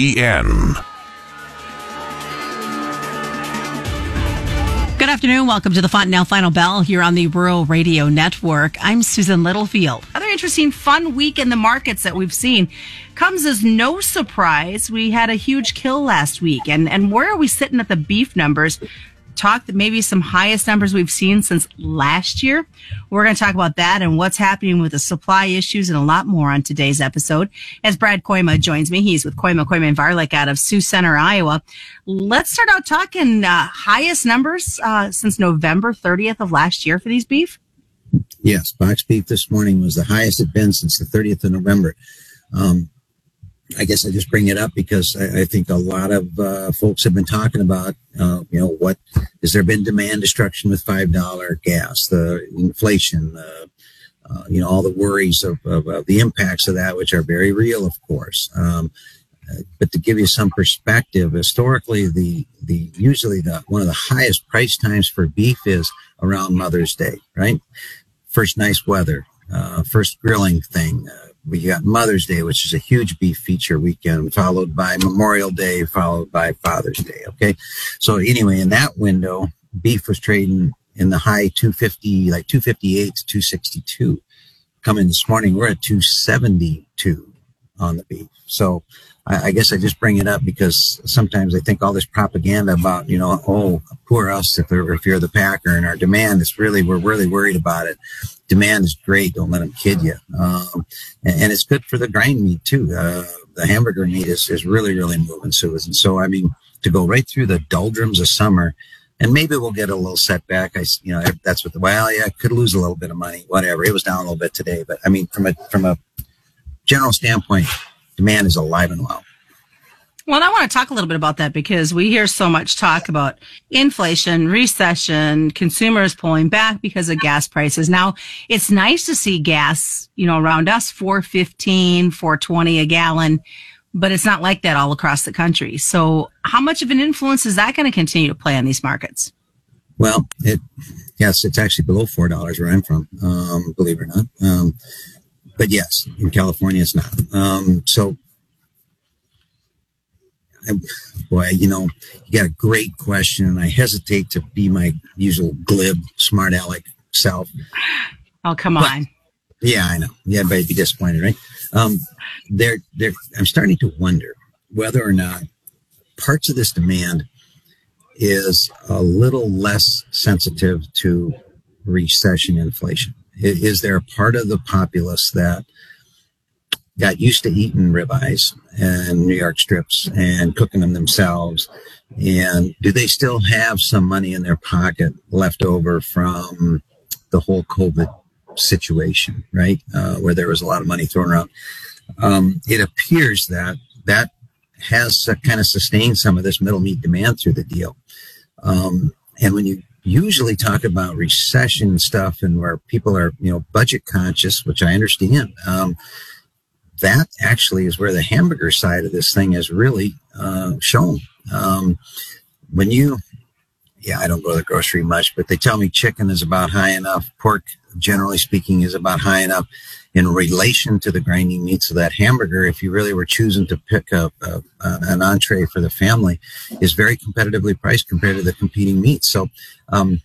EN. Good afternoon. Welcome to the Fontanelle Final Bell here on the Rural Radio Network. I'm Susan Littlefield. Other interesting, fun week in the markets that we've seen comes as no surprise. We had a huge kill last week, and and where are we sitting at the beef numbers? Talk maybe some highest numbers we've seen since last year. We're going to talk about that and what's happening with the supply issues and a lot more on today's episode. As Brad Kooima joins me, he's with Kooima, Kooima and Varilek out of Sioux Center, Iowa. Let's start out talking uh, highest numbers uh, since November 30th of last year for these beef. Yes, box beef this morning was the highest it's been since the 30th of November. Um, I guess I just bring it up because I, I think a lot of uh, folks have been talking about, uh, you know, what has there been demand destruction with five dollar gas, the inflation, uh, you know, all the worries of, of, of, the impacts of that, which are very real, of course. Um, but to give you some perspective, historically, the the usually the one of the highest price times for beef is around Mother's Day, right? First nice weather, uh, first grilling thing uh, we got Mother's Day, which is a huge beef feature weekend, followed by Memorial Day, followed by Father's Day. Okay. So anyway, in that window, beef was trading in the high 250, like 258 to 262. Coming this morning, we're at 272 on the beef. So I, I, guess I just bring it up because sometimes I think all this propaganda about, you know, oh, poor us if, if you're the packer and our demand is really, we're really worried about it. Demand is great. Don't let them kid you. Um, and, and, it's good for the grind meat too. Uh, the hamburger meat is, is really, really moving, Susan. So, I mean, to go right through the doldrums of summer, and maybe we'll get a little setback. I, you know, that's what the, well, yeah, could lose a little bit of money, whatever. It was down a little bit today, but I mean, from a, from a general standpoint, demand is alive and well. Well, I want to talk a little bit about that because we hear so much talk about inflation, recession, consumers pulling back because of gas prices. Now, it's nice to see gas, you know, around us, 415, 420 a gallon, but it's not like that all across the country. So how much of an influence is that going to continue to play on these markets? Well, it, yes, it's actually below $4 where I'm from, um, believe it or not. Um, but yes, in California, it's not. Um, so, I, boy, you know, you got a great question, and I hesitate to be my usual glib, smart aleck self. Oh, come but, on. Yeah, I know. Yeah, but you'd be disappointed, right? Um, they're, they're, I'm starting to wonder whether or not parts of this demand is a little less sensitive to recession inflation. Is there a part of the populace that got used to eating ribeyes and New York strips and cooking them themselves? And do they still have some money in their pocket left over from the whole COVID situation, right? Uh, where there was a lot of money thrown around. Um, it appears that that has uh, kind of sustained some of this middle meat demand through the deal. Um, and when you usually talk about recession stuff and where people are, you know, budget conscious, which I understand. Um, that actually is where the hamburger side of this thing is really uh, shown. Um, when you, yeah, I don't go to the grocery much, but they tell me chicken is about high enough. Pork, generally speaking, is about high enough in relation to the grinding meat. So that hamburger, if you really were choosing to pick up an entree for the family, is very competitively priced compared to the competing meats. So, um,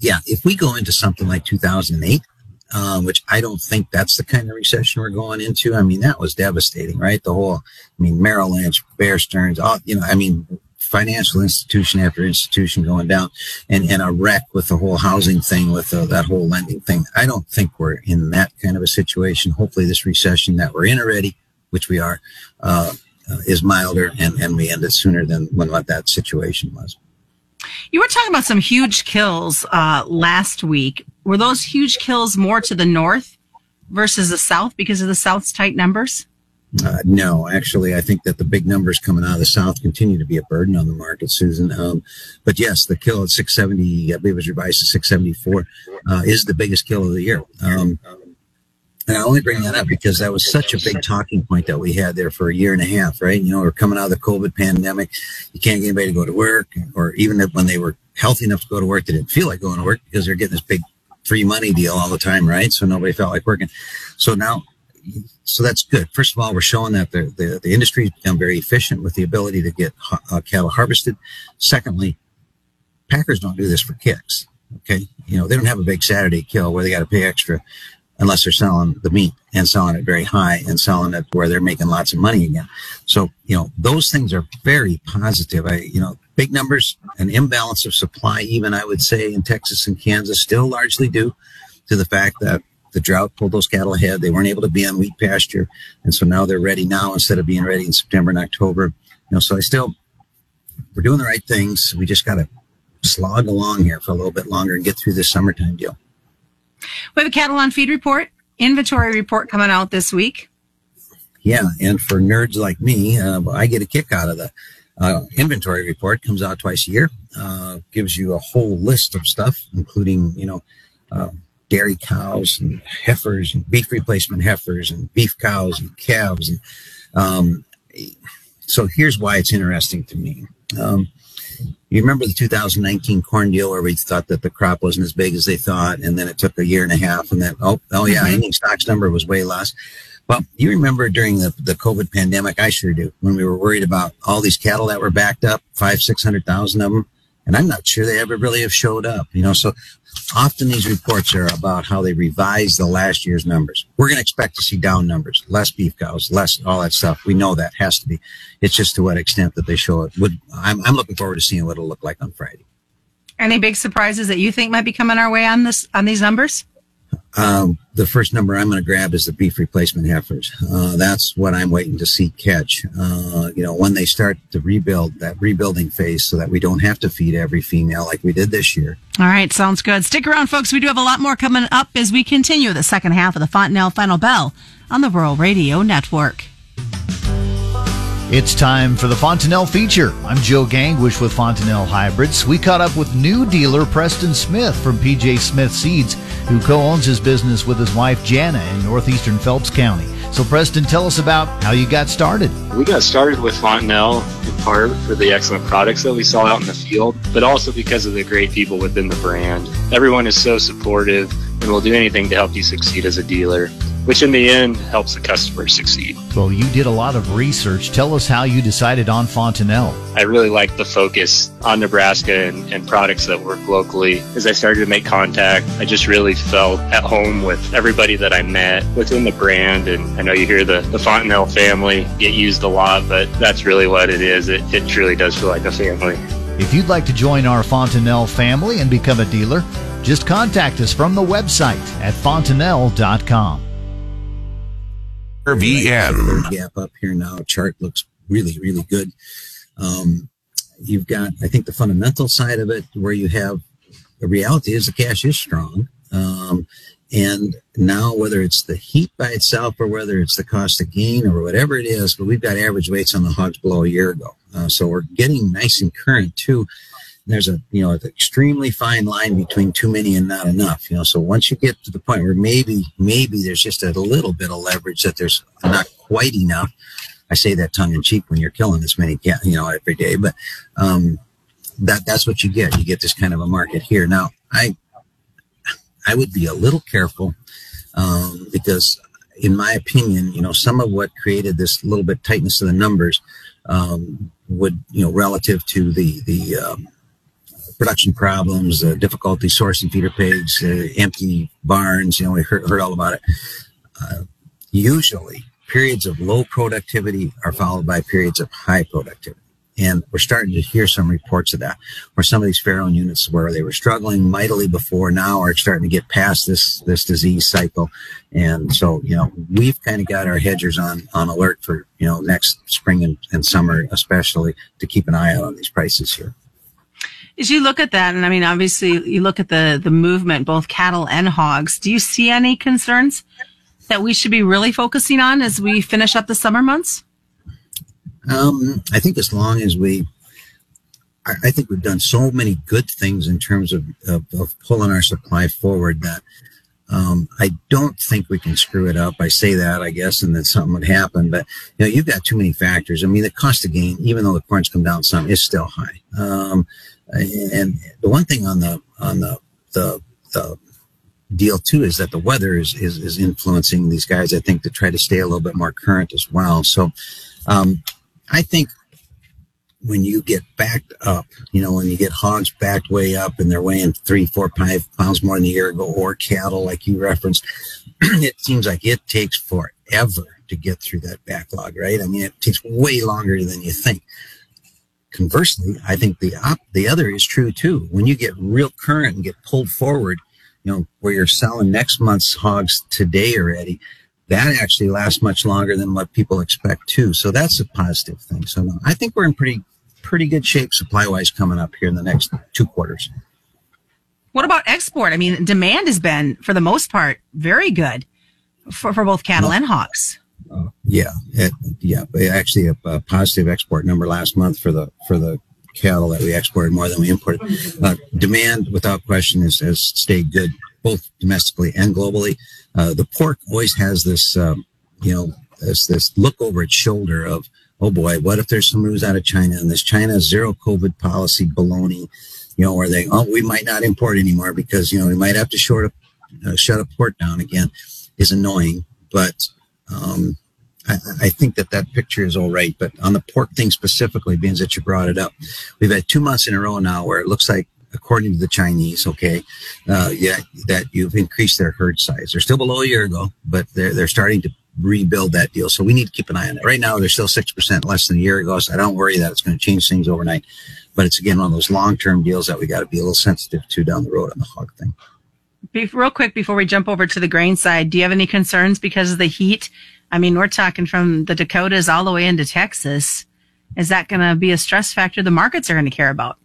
yeah, if we go into something like 2008, uh, which I don't think that's the kind of recession we're going into. I mean, that was devastating, right? The whole, I mean, Merrill Lynch, Bear Stearns, all, you know, I mean, financial institution after institution going down and, and a wreck with the whole housing thing, with uh, that whole lending thing. I don't think we're in that kind of a situation. Hopefully, this recession that we're in already, which we are, uh, is milder and, and we end it sooner than when what that situation was. You were talking about some huge kills uh, last week. Were those huge kills more to the north versus the south because of the south's tight numbers? Uh, no, actually, I think that the big numbers coming out of the South continue to be a burden on the market, Susan. Um, but yes, the kill at 670, I believe it was revised to 674, uh, is the biggest kill of the year. Um, and I only bring that up because that was such a big talking point that we had there for a year and a half, right? You know, we're coming out of the COVID pandemic. You can't get anybody to go to work, or even when they were healthy enough to go to work, they didn't feel like going to work because they're getting this big free money deal all the time, right? So nobody felt like working. So now so that's good. First of all, we're showing that the, the, the industry has become very efficient with the ability to get uh, cattle harvested. Secondly, packers don't do this for kicks. Okay. You know, they don't have a big Saturday kill where they got to pay extra unless they're selling the meat and selling it very high and selling it where they're making lots of money again. So, you know, those things are very positive. I, you know, big numbers, an imbalance of supply, even I would say in Texas and Kansas, still largely due to the fact that the drought pulled those cattle ahead. They weren't able to be on wheat pasture. And so now they're ready now instead of being ready in September and October. You know, so I still, we're doing the right things. We just got to slog along here for a little bit longer and get through this summertime deal. We have a cattle on feed report, inventory report coming out this week. Yeah, and for nerds like me, uh, I get a kick out of the uh, inventory report. Comes out twice a year. Uh, gives you a whole list of stuff, including you know uh, dairy cows and heifers and beef replacement heifers and beef cows and calves. And um, so here's why it's interesting to me. Um, you remember the 2019 corn deal where we thought that the crop wasn't as big as they thought, and then it took a year and a half, and then oh oh yeah, mm-hmm. ending stocks number was way less. Well, you remember during the, the COVID pandemic, I sure do, when we were worried about all these cattle that were backed up, five, six hundred thousand of them, and I'm not sure they ever really have showed up. You know, so often these reports are about how they revise the last year's numbers. We're going to expect to see down numbers, less beef cows, less all that stuff. We know that has to be. It's just to what extent that they show it. Would I'm, I'm looking forward to seeing what it'll look like on Friday. Any big surprises that you think might be coming our way on this on these numbers? Um, the first number I'm going to grab is the beef replacement heifers. Uh, that's what I'm waiting to see catch. Uh, you know, when they start to rebuild that rebuilding phase so that we don't have to feed every female like we did this year. All right. Sounds good. Stick around, folks. We do have a lot more coming up as we continue the second half of the Fontanelle Final Bell on the Rural Radio Network. It's time for the Fontanelle feature. I'm Joe Gangwish with Fontanelle Hybrids. We caught up with new dealer Preston Smith from PJ Smith Seeds, who co-owns his business with his wife Jana in northeastern Phelps County. So Preston, tell us about how you got started. We got started with Fontanelle in part for the excellent products that we saw out in the field, but also because of the great people within the brand. Everyone is so supportive and will do anything to help you succeed as a dealer which in the end helps the customer succeed. Well, you did a lot of research. Tell us how you decided on Fontanelle. I really like the focus on Nebraska and, and, products that work locally. As I started to make contact, I just really felt at home with everybody that I met within the brand. And I know you hear the, the Fontanelle family get used a lot, but that's really what it is. It, it truly does feel like a family. If you'd like to join our Fontanelle family and become a dealer, just contact us from the website at fontanelle.com. RVN. Gap up here now. Chart looks really, really good. Um, you've got, I think, the fundamental side of it where you have the reality is the cash is strong. Um, and now, whether it's the heat by itself or whether it's the cost of gain or whatever it is, but we've got average weights on the hogs below a year ago. Uh, so we're getting nice and current too there's a you know an extremely fine line between too many and not enough you know so once you get to the point where maybe maybe there's just a little bit of leverage that there's not quite enough i say that tongue in cheek when you're killing this many you know every day but um that that's what you get. You get this kind of a market here. Now i i would be a little careful um because in my opinion you know some of what created this little bit tightness of the numbers um, would you know relative to the the um, production problems, uh, difficulty sourcing feeder pigs, uh, empty barns. You know, we heard, heard all about it. Uh, usually, periods of low productivity are followed by periods of high productivity. And we're starting to hear some reports of that, where some of these farrowing units where they were struggling mightily before now are starting to get past this this disease cycle. And so, you know, we've kind of got our hedgers on on alert for you know next spring and, and summer, especially to keep an eye out on these prices here as you look at that, and I mean, obviously, you look at the the movement, both cattle and hogs. Do you see any concerns that we should be really focusing on as we finish up the summer months? Um, I think as long as we, I, I, think we've done so many good things in terms of, of, of pulling our supply forward that um, I don't think we can screw it up. I say that, I guess, and then something would happen. But you know, you've got too many factors. I mean, the cost of gain, even though the corn's come down some, is still high. Um, and the one thing on the on the the, the deal too is that the weather is, is, is influencing these guys, I think, to try to stay a little bit more current as well. So, um, I think when you get backed up, you know, when you get hogs backed way up and they're weighing three, four, five pounds more than a year ago, or cattle, like you referenced, it seems like it takes forever to get through that backlog, right? I mean, it takes way longer than you think. Conversely, I think the op- the other is true too. When you get real current and get pulled forward, you know, where you're selling next month's hogs today already, that actually lasts much longer than what people expect too. So that's a positive thing. So no, I think we're in pretty pretty good shape supply wise coming up here in the next two quarters. What about export? I mean, demand has been, for the most part, very good for, for both cattle and hogs. Uh, yeah, it, yeah, actually a, a, positive export number last month for the for the cattle that we exported more than we imported. Uh, demand, without question, is, has stayed good both domestically and globally. Uh, the pork always has this, um, you know, this this look over its shoulder of oh boy, what if there's some news out of China and this China zero COVID policy baloney, you know, where they, oh, we might not import anymore because, you know, we might have to short a, uh, shut a port down again is annoying. But, um, I, I, think that that picture is all right. But on the pork thing specifically, being that you brought it up, we've had two months in a row now where it looks like according to the Chinese, okay, uh, yeah, that you've increased their herd size. They're still below a year ago, but they're, they're starting to rebuild that deal. So we need to keep an eye on it. Right now, they're still 6% less than a year ago. So I don't worry that it's going to change things overnight. But it's again one of those long term deals that we got to be a little sensitive to down the road on the hog thing. Be, real quick before we jump over to the grain side, do you have any concerns because of the heat? I mean, we're talking from the Dakotas all the way into Texas. Is that going to be a stress factor the markets are going to care about?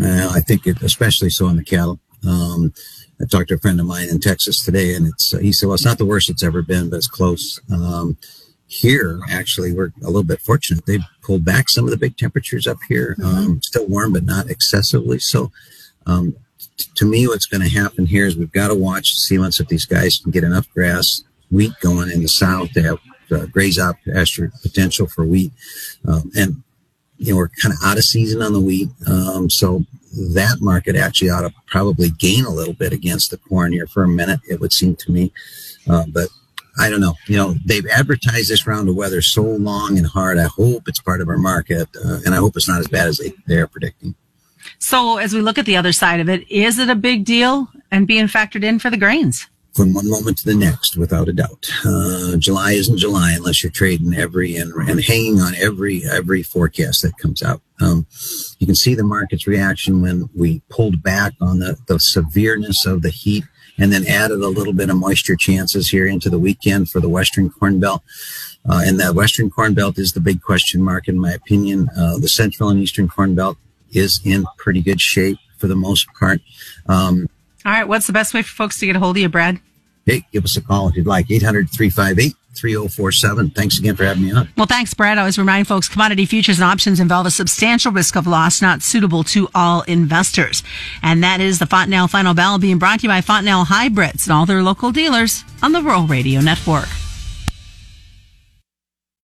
Uh, I think it, especially so in the cattle. Um, I talked to a friend of mine in Texas today, and it's uh, he said, "Well, it's not the worst it's ever been, but it's close." Um, here, actually, we're a little bit fortunate. They pulled back some of the big temperatures up here. Mm-hmm. Um, still warm, but not excessively. So, um, to me, what's going to happen here is we've got to watch see once if these guys can get enough grass wheat going in the south. to have uh, graze out pasture potential for wheat, um, and you know we're kind of out of season on the wheat. Um, so that market actually ought to probably gain a little bit against the corn here for a minute, it would seem to me. Uh, but I don't know. You know, they've advertised this round of weather so long and hard. I hope it's part of our market, uh, and I hope it's not as bad as they, they're predicting. So, as we look at the other side of it, is it a big deal and being factored in for the grains? from one moment to the next, without a doubt. Uh, July isn't July unless you're trading every and, and hanging on every every forecast that comes out. Um, you can see the market's reaction when we pulled back on the, the severeness of the heat and then added a little bit of moisture chances here into the weekend for the Western Corn Belt. Uh, and that Western Corn Belt is the big question mark, in my opinion. Uh, the Central and Eastern Corn Belt is in pretty good shape for the most part. Um, all right. What's the best way for folks to get a hold of you, Brad? Hey, give us a call if you'd like. 800 358 3047. Thanks again for having me on. Well, thanks, Brad. I always remind folks commodity futures and options involve a substantial risk of loss not suitable to all investors. And that is the Fontanelle Final Bell being brought to you by Fontanelle Hybrids and all their local dealers on the Rural Radio Network.